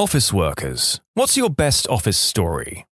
Office workers. What's your best office story?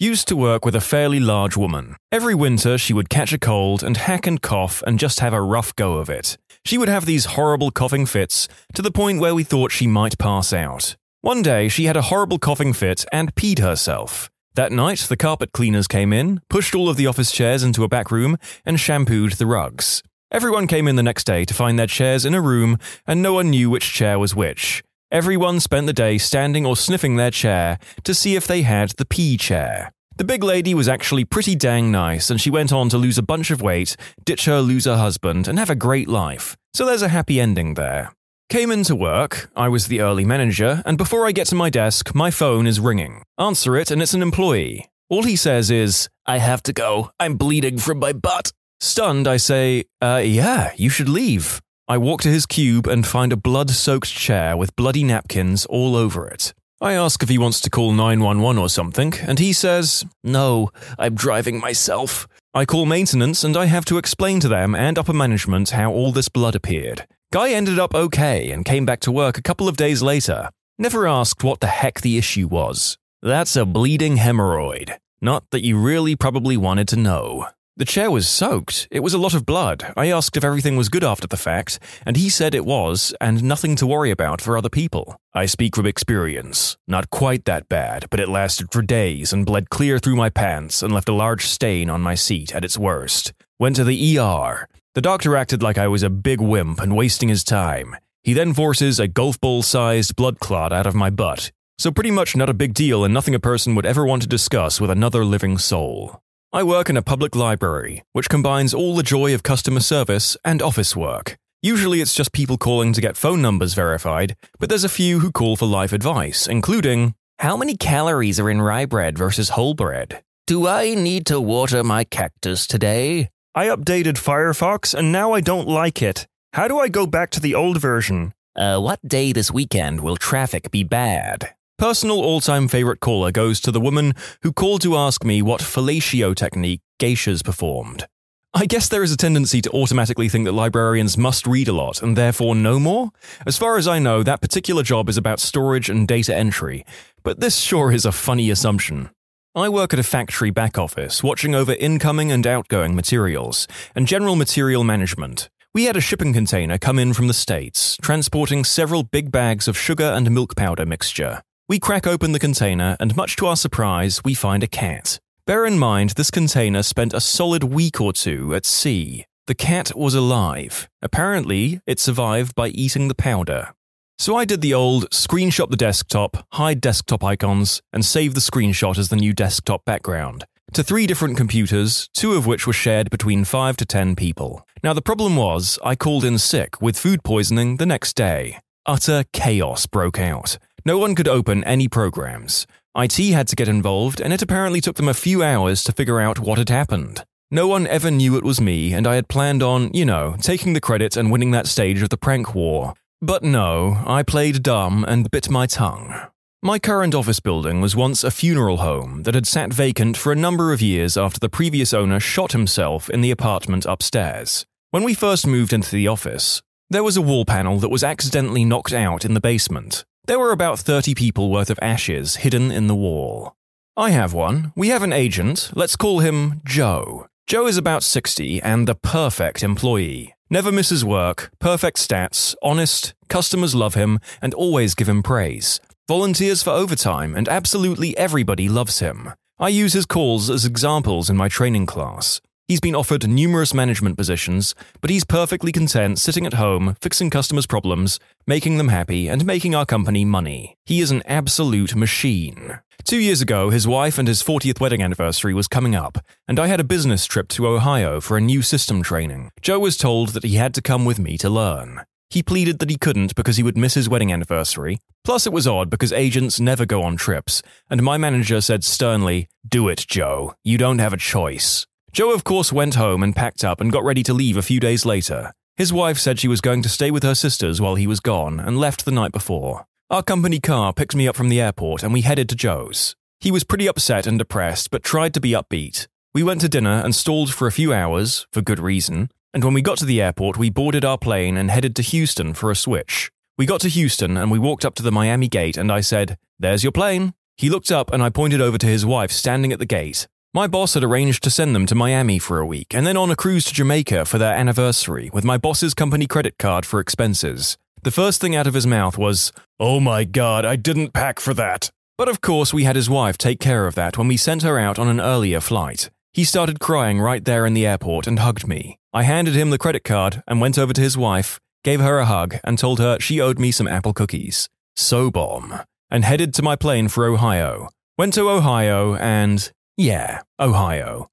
Used to work with a fairly large woman. Every winter, she would catch a cold and hack and cough and just have a rough go of it. She would have these horrible coughing fits to the point where we thought she might pass out. One day, she had a horrible coughing fit and peed herself. That night, the carpet cleaners came in, pushed all of the office chairs into a back room, and shampooed the rugs. Everyone came in the next day to find their chairs in a room, and no one knew which chair was which. Everyone spent the day standing or sniffing their chair to see if they had the pee chair. The big lady was actually pretty dang nice, and she went on to lose a bunch of weight, ditch her loser husband, and have a great life. So there's a happy ending there. Came into work, I was the early manager, and before I get to my desk, my phone is ringing. Answer it, and it's an employee. All he says is, I have to go. I'm bleeding from my butt. Stunned, I say, uh, yeah, you should leave. I walk to his cube and find a blood soaked chair with bloody napkins all over it. I ask if he wants to call 911 or something, and he says, No, I'm driving myself. I call maintenance and I have to explain to them and upper management how all this blood appeared. Guy ended up okay and came back to work a couple of days later. Never asked what the heck the issue was. That's a bleeding hemorrhoid. Not that you really probably wanted to know. The chair was soaked. It was a lot of blood. I asked if everything was good after the fact, and he said it was, and nothing to worry about for other people. I speak from experience. Not quite that bad, but it lasted for days and bled clear through my pants and left a large stain on my seat at its worst. Went to the ER. The doctor acted like I was a big wimp and wasting his time. He then forces a golf ball sized blood clot out of my butt. So, pretty much not a big deal and nothing a person would ever want to discuss with another living soul. I work in a public library, which combines all the joy of customer service and office work. Usually it's just people calling to get phone numbers verified, but there's a few who call for life advice, including How many calories are in rye bread versus whole bread? Do I need to water my cactus today? I updated Firefox and now I don't like it. How do I go back to the old version? Uh, what day this weekend will traffic be bad? Personal all time favorite caller goes to the woman who called to ask me what fellatio technique geishas performed. I guess there is a tendency to automatically think that librarians must read a lot and therefore know more. As far as I know, that particular job is about storage and data entry, but this sure is a funny assumption. I work at a factory back office, watching over incoming and outgoing materials and general material management. We had a shipping container come in from the States, transporting several big bags of sugar and milk powder mixture. We crack open the container, and much to our surprise, we find a cat. Bear in mind, this container spent a solid week or two at sea. The cat was alive. Apparently, it survived by eating the powder. So I did the old screenshot the desktop, hide desktop icons, and save the screenshot as the new desktop background to three different computers, two of which were shared between 5 to 10 people. Now, the problem was, I called in sick with food poisoning the next day. Utter chaos broke out. No one could open any programs. IT had to get involved, and it apparently took them a few hours to figure out what had happened. No one ever knew it was me, and I had planned on, you know, taking the credit and winning that stage of the prank war. But no, I played dumb and bit my tongue. My current office building was once a funeral home that had sat vacant for a number of years after the previous owner shot himself in the apartment upstairs. When we first moved into the office, there was a wall panel that was accidentally knocked out in the basement, there were about 30 people worth of ashes hidden in the wall. I have one. We have an agent. Let's call him Joe. Joe is about 60 and the perfect employee. Never misses work, perfect stats, honest, customers love him and always give him praise. Volunteers for overtime and absolutely everybody loves him. I use his calls as examples in my training class. He's been offered numerous management positions, but he's perfectly content sitting at home, fixing customers' problems, making them happy, and making our company money. He is an absolute machine. Two years ago, his wife and his 40th wedding anniversary was coming up, and I had a business trip to Ohio for a new system training. Joe was told that he had to come with me to learn. He pleaded that he couldn't because he would miss his wedding anniversary. Plus, it was odd because agents never go on trips, and my manager said sternly, Do it, Joe. You don't have a choice. Joe, of course, went home and packed up and got ready to leave a few days later. His wife said she was going to stay with her sisters while he was gone and left the night before. Our company car picked me up from the airport and we headed to Joe's. He was pretty upset and depressed, but tried to be upbeat. We went to dinner and stalled for a few hours, for good reason, and when we got to the airport, we boarded our plane and headed to Houston for a switch. We got to Houston and we walked up to the Miami gate, and I said, There's your plane. He looked up and I pointed over to his wife standing at the gate. My boss had arranged to send them to Miami for a week and then on a cruise to Jamaica for their anniversary with my boss's company credit card for expenses. The first thing out of his mouth was, Oh my god, I didn't pack for that. But of course, we had his wife take care of that when we sent her out on an earlier flight. He started crying right there in the airport and hugged me. I handed him the credit card and went over to his wife, gave her a hug, and told her she owed me some apple cookies. So bomb. And headed to my plane for Ohio. Went to Ohio and yeah, Ohio.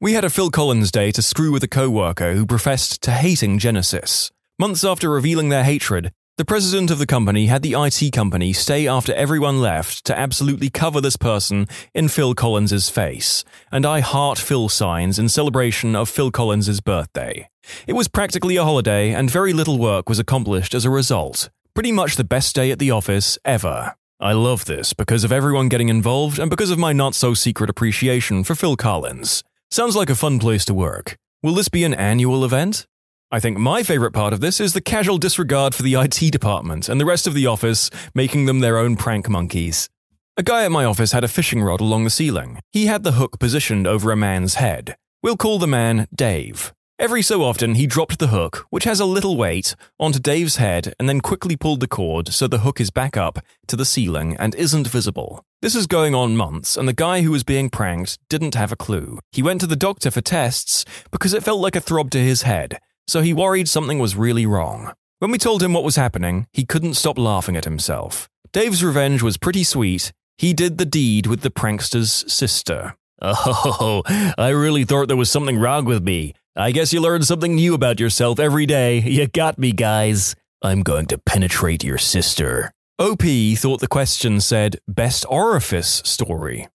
We had a Phil Collins day to screw with a coworker who professed to hating Genesis. Months after revealing their hatred, the president of the company had the IT company stay after everyone left to absolutely cover this person in Phil Collins's face, and I heart Phil signs in celebration of Phil Collins's birthday. It was practically a holiday, and very little work was accomplished as a result. Pretty much the best day at the office ever. I love this because of everyone getting involved and because of my not so secret appreciation for Phil Collins. Sounds like a fun place to work. Will this be an annual event? I think my favorite part of this is the casual disregard for the IT department and the rest of the office, making them their own prank monkeys. A guy at my office had a fishing rod along the ceiling. He had the hook positioned over a man's head. We'll call the man Dave. Every so often, he dropped the hook, which has a little weight, onto Dave's head and then quickly pulled the cord so the hook is back up to the ceiling and isn't visible. This is going on months, and the guy who was being pranked didn't have a clue. He went to the doctor for tests because it felt like a throb to his head, so he worried something was really wrong. When we told him what was happening, he couldn't stop laughing at himself. Dave's revenge was pretty sweet. He did the deed with the prankster's sister. Oh, I really thought there was something wrong with me. I guess you learn something new about yourself every day. You got me, guys. I'm going to penetrate your sister. OP thought the question said best orifice story.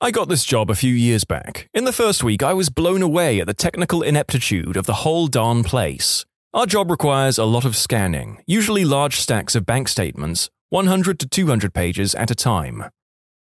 I got this job a few years back. In the first week, I was blown away at the technical ineptitude of the whole darn place. Our job requires a lot of scanning, usually large stacks of bank statements, 100 to 200 pages at a time.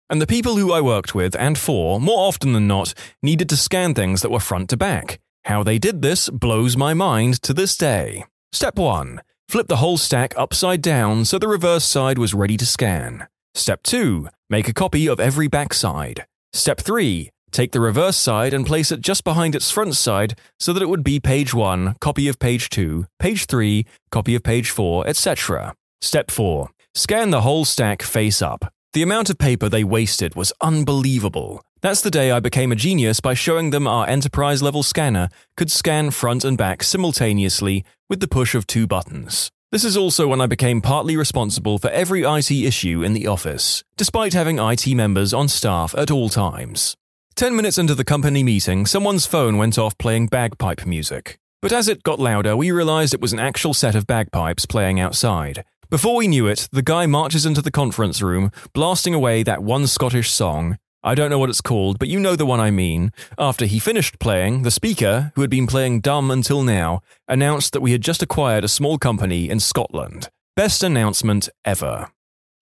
And the people who I worked with and for, more often than not, needed to scan things that were front to back. How they did this blows my mind to this day. Step 1. Flip the whole stack upside down so the reverse side was ready to scan. Step 2. Make a copy of every backside. Step 3. Take the reverse side and place it just behind its front side so that it would be page 1, copy of page 2, page 3, copy of page 4, etc. Step 4. Scan the whole stack face up. The amount of paper they wasted was unbelievable. That's the day I became a genius by showing them our enterprise level scanner could scan front and back simultaneously with the push of two buttons. This is also when I became partly responsible for every IT issue in the office, despite having IT members on staff at all times. Ten minutes into the company meeting, someone's phone went off playing bagpipe music. But as it got louder, we realized it was an actual set of bagpipes playing outside, before we knew it, the guy marches into the conference room, blasting away that one Scottish song. I don't know what it's called, but you know the one I mean. After he finished playing, the speaker, who had been playing dumb until now, announced that we had just acquired a small company in Scotland. Best announcement ever.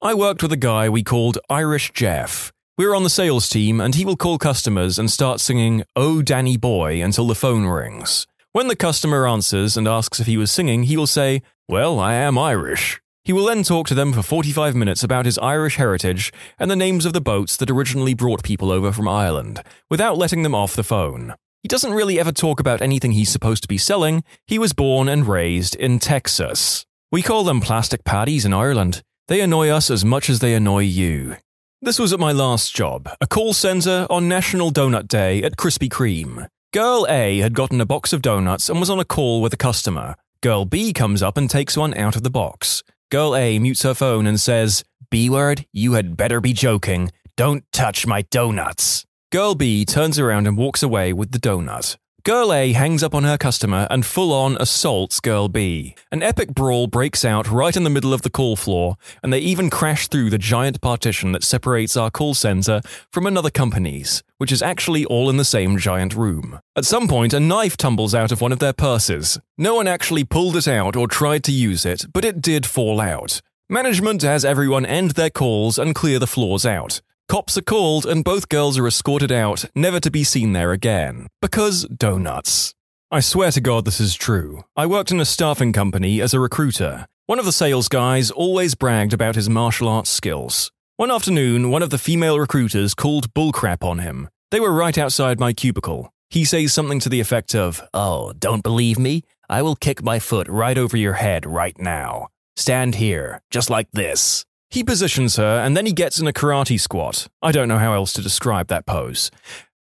I worked with a guy we called Irish Jeff. We were on the sales team, and he will call customers and start singing Oh Danny Boy until the phone rings. When the customer answers and asks if he was singing, he will say, Well, I am Irish. He will then talk to them for 45 minutes about his Irish heritage and the names of the boats that originally brought people over from Ireland, without letting them off the phone. He doesn't really ever talk about anything he's supposed to be selling. He was born and raised in Texas. We call them plastic paddies in Ireland. They annoy us as much as they annoy you. This was at my last job, a call center on National Donut Day at Krispy Kreme. Girl A had gotten a box of donuts and was on a call with a customer. Girl B comes up and takes one out of the box. Girl A mutes her phone and says, B word, you had better be joking. Don't touch my donuts. Girl B turns around and walks away with the donut. Girl A hangs up on her customer and full on assaults Girl B. An epic brawl breaks out right in the middle of the call floor, and they even crash through the giant partition that separates our call center from another company's, which is actually all in the same giant room. At some point, a knife tumbles out of one of their purses. No one actually pulled it out or tried to use it, but it did fall out. Management has everyone end their calls and clear the floors out. Cops are called and both girls are escorted out, never to be seen there again. Because donuts. I swear to God this is true. I worked in a staffing company as a recruiter. One of the sales guys always bragged about his martial arts skills. One afternoon, one of the female recruiters called bullcrap on him. They were right outside my cubicle. He says something to the effect of, Oh, don't believe me? I will kick my foot right over your head right now. Stand here, just like this. He positions her and then he gets in a karate squat. I don't know how else to describe that pose.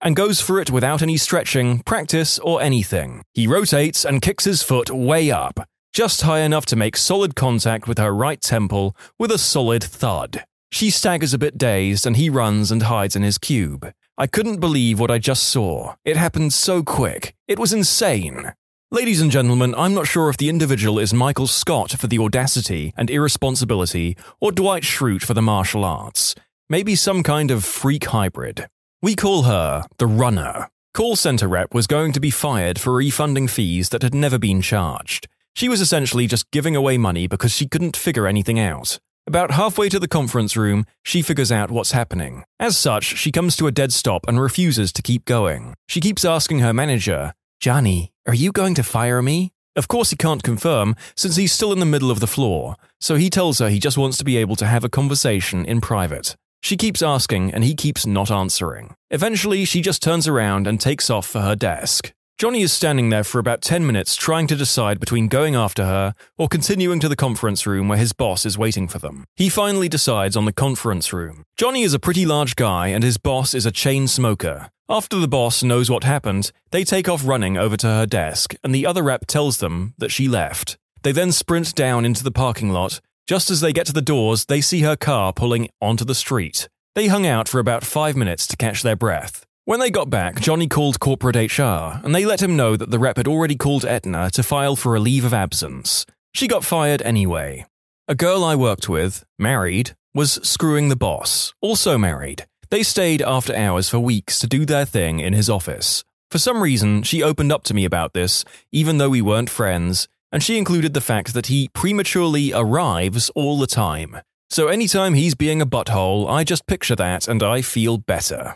And goes for it without any stretching, practice, or anything. He rotates and kicks his foot way up, just high enough to make solid contact with her right temple with a solid thud. She staggers a bit dazed and he runs and hides in his cube. I couldn't believe what I just saw. It happened so quick. It was insane. Ladies and gentlemen, I'm not sure if the individual is Michael Scott for the audacity and irresponsibility or Dwight Schrute for the martial arts. Maybe some kind of freak hybrid. We call her the Runner. Call center rep was going to be fired for refunding fees that had never been charged. She was essentially just giving away money because she couldn't figure anything out. About halfway to the conference room, she figures out what's happening. As such, she comes to a dead stop and refuses to keep going. She keeps asking her manager, Johnny, are you going to fire me? Of course, he can't confirm since he's still in the middle of the floor, so he tells her he just wants to be able to have a conversation in private. She keeps asking and he keeps not answering. Eventually, she just turns around and takes off for her desk. Johnny is standing there for about 10 minutes trying to decide between going after her or continuing to the conference room where his boss is waiting for them. He finally decides on the conference room. Johnny is a pretty large guy and his boss is a chain smoker. After the boss knows what happened, they take off running over to her desk and the other rep tells them that she left. They then sprint down into the parking lot. Just as they get to the doors, they see her car pulling onto the street. They hung out for about five minutes to catch their breath. When they got back, Johnny called corporate HR, and they let him know that the rep had already called Aetna to file for a leave of absence. She got fired anyway. A girl I worked with, married, was screwing the boss, also married. They stayed after hours for weeks to do their thing in his office. For some reason, she opened up to me about this, even though we weren't friends, and she included the fact that he prematurely arrives all the time. So anytime he's being a butthole, I just picture that and I feel better.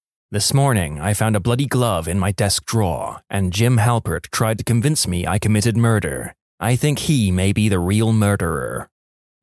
This morning, I found a bloody glove in my desk drawer, and Jim Halpert tried to convince me I committed murder. I think he may be the real murderer.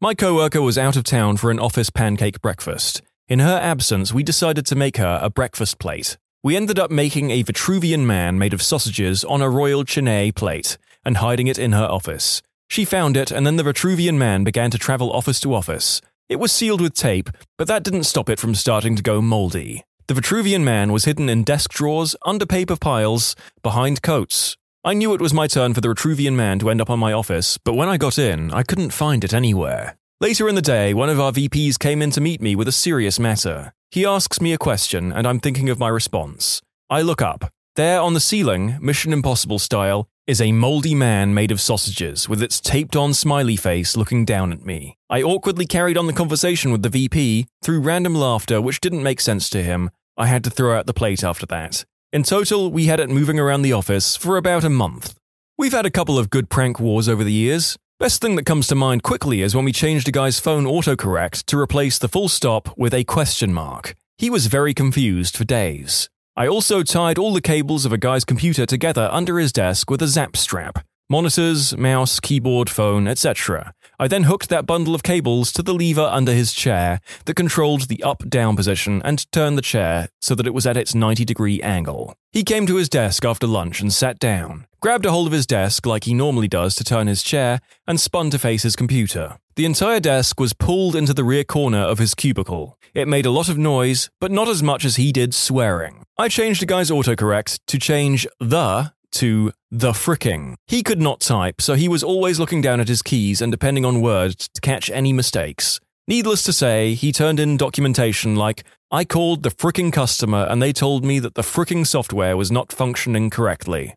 My coworker was out of town for an office pancake breakfast. In her absence, we decided to make her a breakfast plate. We ended up making a Vitruvian man made of sausages on a Royal Chinet plate and hiding it in her office. She found it, and then the Vitruvian man began to travel office to office. It was sealed with tape, but that didn't stop it from starting to go moldy. The Vitruvian man was hidden in desk drawers, under paper piles, behind coats. I knew it was my turn for the Vitruvian man to end up on my office, but when I got in, I couldn't find it anywhere. Later in the day, one of our VPs came in to meet me with a serious matter. He asks me a question, and I'm thinking of my response. I look up. There on the ceiling, Mission Impossible style, is a moldy man made of sausages with its taped on smiley face looking down at me. I awkwardly carried on the conversation with the VP through random laughter which didn't make sense to him. I had to throw out the plate after that. In total, we had it moving around the office for about a month. We've had a couple of good prank wars over the years. Best thing that comes to mind quickly is when we changed a guy's phone autocorrect to replace the full stop with a question mark. He was very confused for days. I also tied all the cables of a guy's computer together under his desk with a zap strap monitors, mouse, keyboard, phone, etc. I then hooked that bundle of cables to the lever under his chair that controlled the up down position and turned the chair so that it was at its 90 degree angle. He came to his desk after lunch and sat down, grabbed a hold of his desk like he normally does to turn his chair, and spun to face his computer. The entire desk was pulled into the rear corner of his cubicle. It made a lot of noise, but not as much as he did swearing. I changed the guy's autocorrect to change the to the fricking. He could not type, so he was always looking down at his keys and depending on words to catch any mistakes. Needless to say, he turned in documentation like, I called the fricking customer and they told me that the fricking software was not functioning correctly.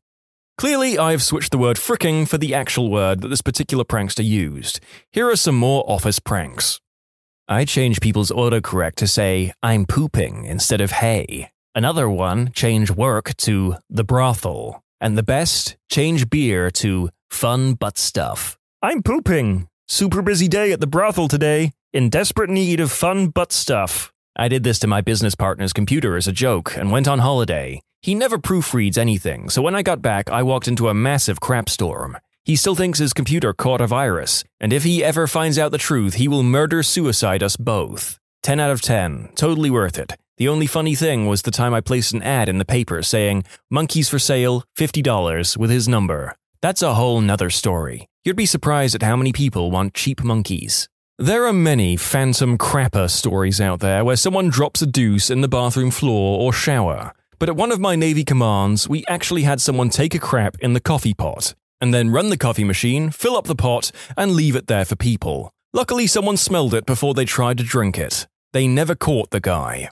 Clearly, I've switched the word fricking for the actual word that this particular prankster used. Here are some more office pranks. I change people's autocorrect to say, I'm pooping instead of hey. Another one, change work to the brothel. And the best, change beer to fun butt stuff. I'm pooping. Super busy day at the brothel today. In desperate need of fun butt stuff. I did this to my business partner's computer as a joke and went on holiday. He never proofreads anything, so when I got back, I walked into a massive crap storm. He still thinks his computer caught a virus, and if he ever finds out the truth, he will murder suicide us both. 10 out of 10, totally worth it. The only funny thing was the time I placed an ad in the paper saying, Monkeys for sale, $50, with his number. That's a whole nother story. You'd be surprised at how many people want cheap monkeys. There are many phantom crapper stories out there where someone drops a deuce in the bathroom floor or shower. But at one of my Navy commands, we actually had someone take a crap in the coffee pot and then run the coffee machine, fill up the pot, and leave it there for people. Luckily, someone smelled it before they tried to drink it. They never caught the guy.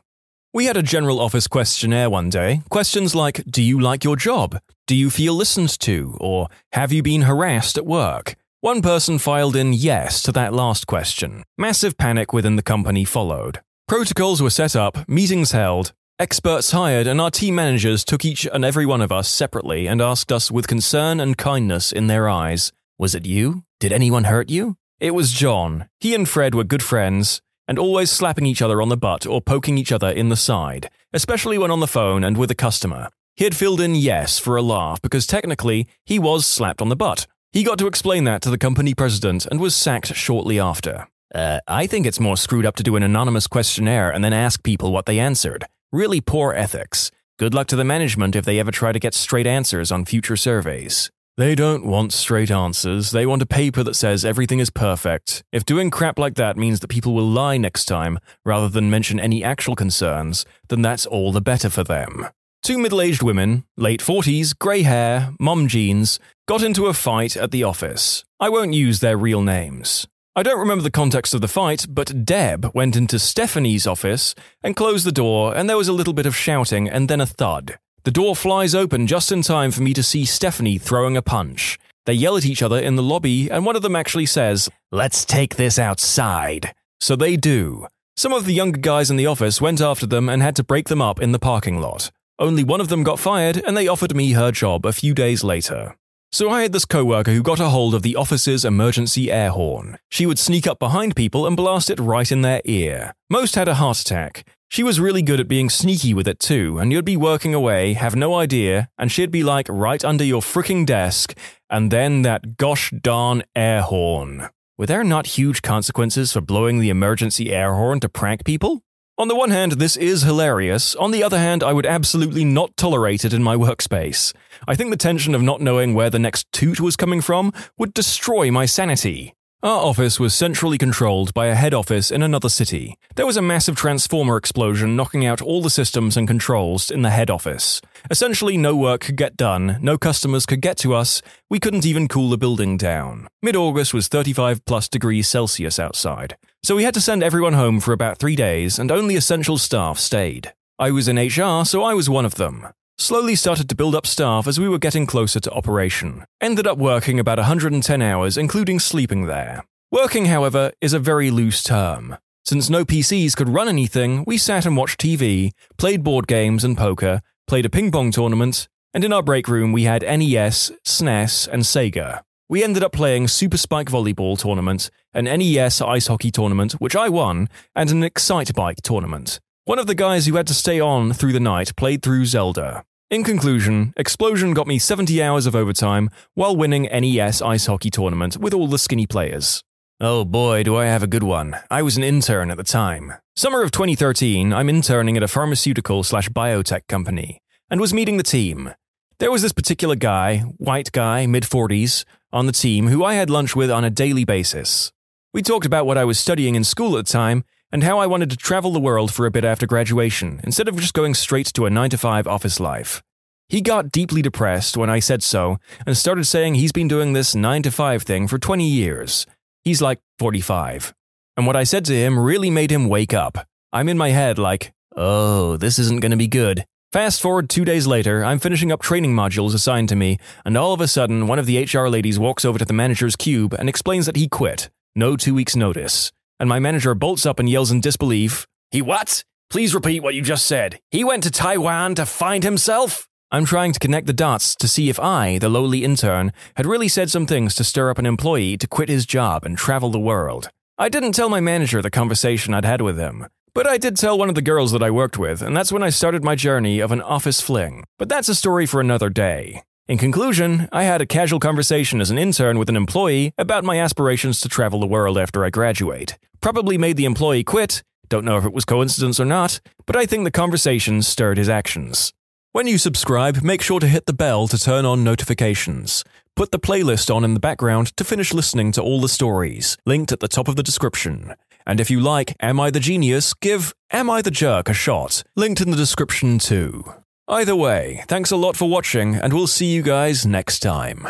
We had a general office questionnaire one day. Questions like Do you like your job? Do you feel listened to? Or Have you been harassed at work? One person filed in yes to that last question. Massive panic within the company followed. Protocols were set up, meetings held, Experts hired, and our team managers took each and every one of us separately and asked us with concern and kindness in their eyes Was it you? Did anyone hurt you? It was John. He and Fred were good friends, and always slapping each other on the butt or poking each other in the side, especially when on the phone and with a customer. He had filled in yes for a laugh because technically he was slapped on the butt. He got to explain that to the company president and was sacked shortly after. Uh, I think it's more screwed up to do an anonymous questionnaire and then ask people what they answered. Really poor ethics. Good luck to the management if they ever try to get straight answers on future surveys. They don't want straight answers. They want a paper that says everything is perfect. If doing crap like that means that people will lie next time rather than mention any actual concerns, then that's all the better for them. Two middle aged women, late 40s, grey hair, mom jeans, got into a fight at the office. I won't use their real names. I don't remember the context of the fight, but Deb went into Stephanie's office and closed the door, and there was a little bit of shouting and then a thud. The door flies open just in time for me to see Stephanie throwing a punch. They yell at each other in the lobby, and one of them actually says, Let's take this outside. So they do. Some of the younger guys in the office went after them and had to break them up in the parking lot. Only one of them got fired, and they offered me her job a few days later. So I had this coworker who got a hold of the office's emergency air horn. She would sneak up behind people and blast it right in their ear. Most had a heart attack. She was really good at being sneaky with it too, and you'd be working away, have no idea, and she'd be like right under your fricking desk, and then that gosh darn air horn. Were there not huge consequences for blowing the emergency air horn to prank people? On the one hand, this is hilarious. On the other hand, I would absolutely not tolerate it in my workspace. I think the tension of not knowing where the next toot was coming from would destroy my sanity. Our office was centrally controlled by a head office in another city. There was a massive transformer explosion knocking out all the systems and controls in the head office. Essentially, no work could get done, no customers could get to us, we couldn't even cool the building down. Mid August was 35 plus degrees Celsius outside, so we had to send everyone home for about three days, and only essential staff stayed. I was in HR, so I was one of them. Slowly started to build up staff as we were getting closer to operation. Ended up working about 110 hours, including sleeping there. Working, however, is a very loose term. Since no PCs could run anything, we sat and watched TV, played board games and poker, played a ping pong tournament, and in our break room we had NES, SNES, and Sega. We ended up playing Super Spike Volleyball Tournament, an NES Ice Hockey Tournament, which I won, and an Excitebike Tournament. One of the guys who had to stay on through the night played through Zelda. In conclusion, Explosion got me 70 hours of overtime while winning NES Ice Hockey Tournament with all the skinny players. Oh boy, do I have a good one. I was an intern at the time. Summer of 2013, I'm interning at a pharmaceutical slash biotech company and was meeting the team. There was this particular guy, white guy, mid 40s, on the team who I had lunch with on a daily basis. We talked about what I was studying in school at the time and how I wanted to travel the world for a bit after graduation, instead of just going straight to a 9 to 5 office life. He got deeply depressed when I said so and started saying he's been doing this 9 to 5 thing for 20 years. He's like 45. And what I said to him really made him wake up. I'm in my head like, oh, this isn't going to be good. Fast forward two days later, I'm finishing up training modules assigned to me, and all of a sudden, one of the HR ladies walks over to the manager's cube and explains that he quit. No two weeks' notice. And my manager bolts up and yells in disbelief, He what? Please repeat what you just said. He went to Taiwan to find himself? I'm trying to connect the dots to see if I, the lowly intern, had really said some things to stir up an employee to quit his job and travel the world. I didn't tell my manager the conversation I'd had with him. But I did tell one of the girls that I worked with, and that's when I started my journey of an office fling. But that's a story for another day. In conclusion, I had a casual conversation as an intern with an employee about my aspirations to travel the world after I graduate. Probably made the employee quit, don't know if it was coincidence or not, but I think the conversation stirred his actions. When you subscribe, make sure to hit the bell to turn on notifications. Put the playlist on in the background to finish listening to all the stories, linked at the top of the description. And if you like Am I the Genius, give Am I the Jerk a shot, linked in the description too. Either way, thanks a lot for watching, and we'll see you guys next time.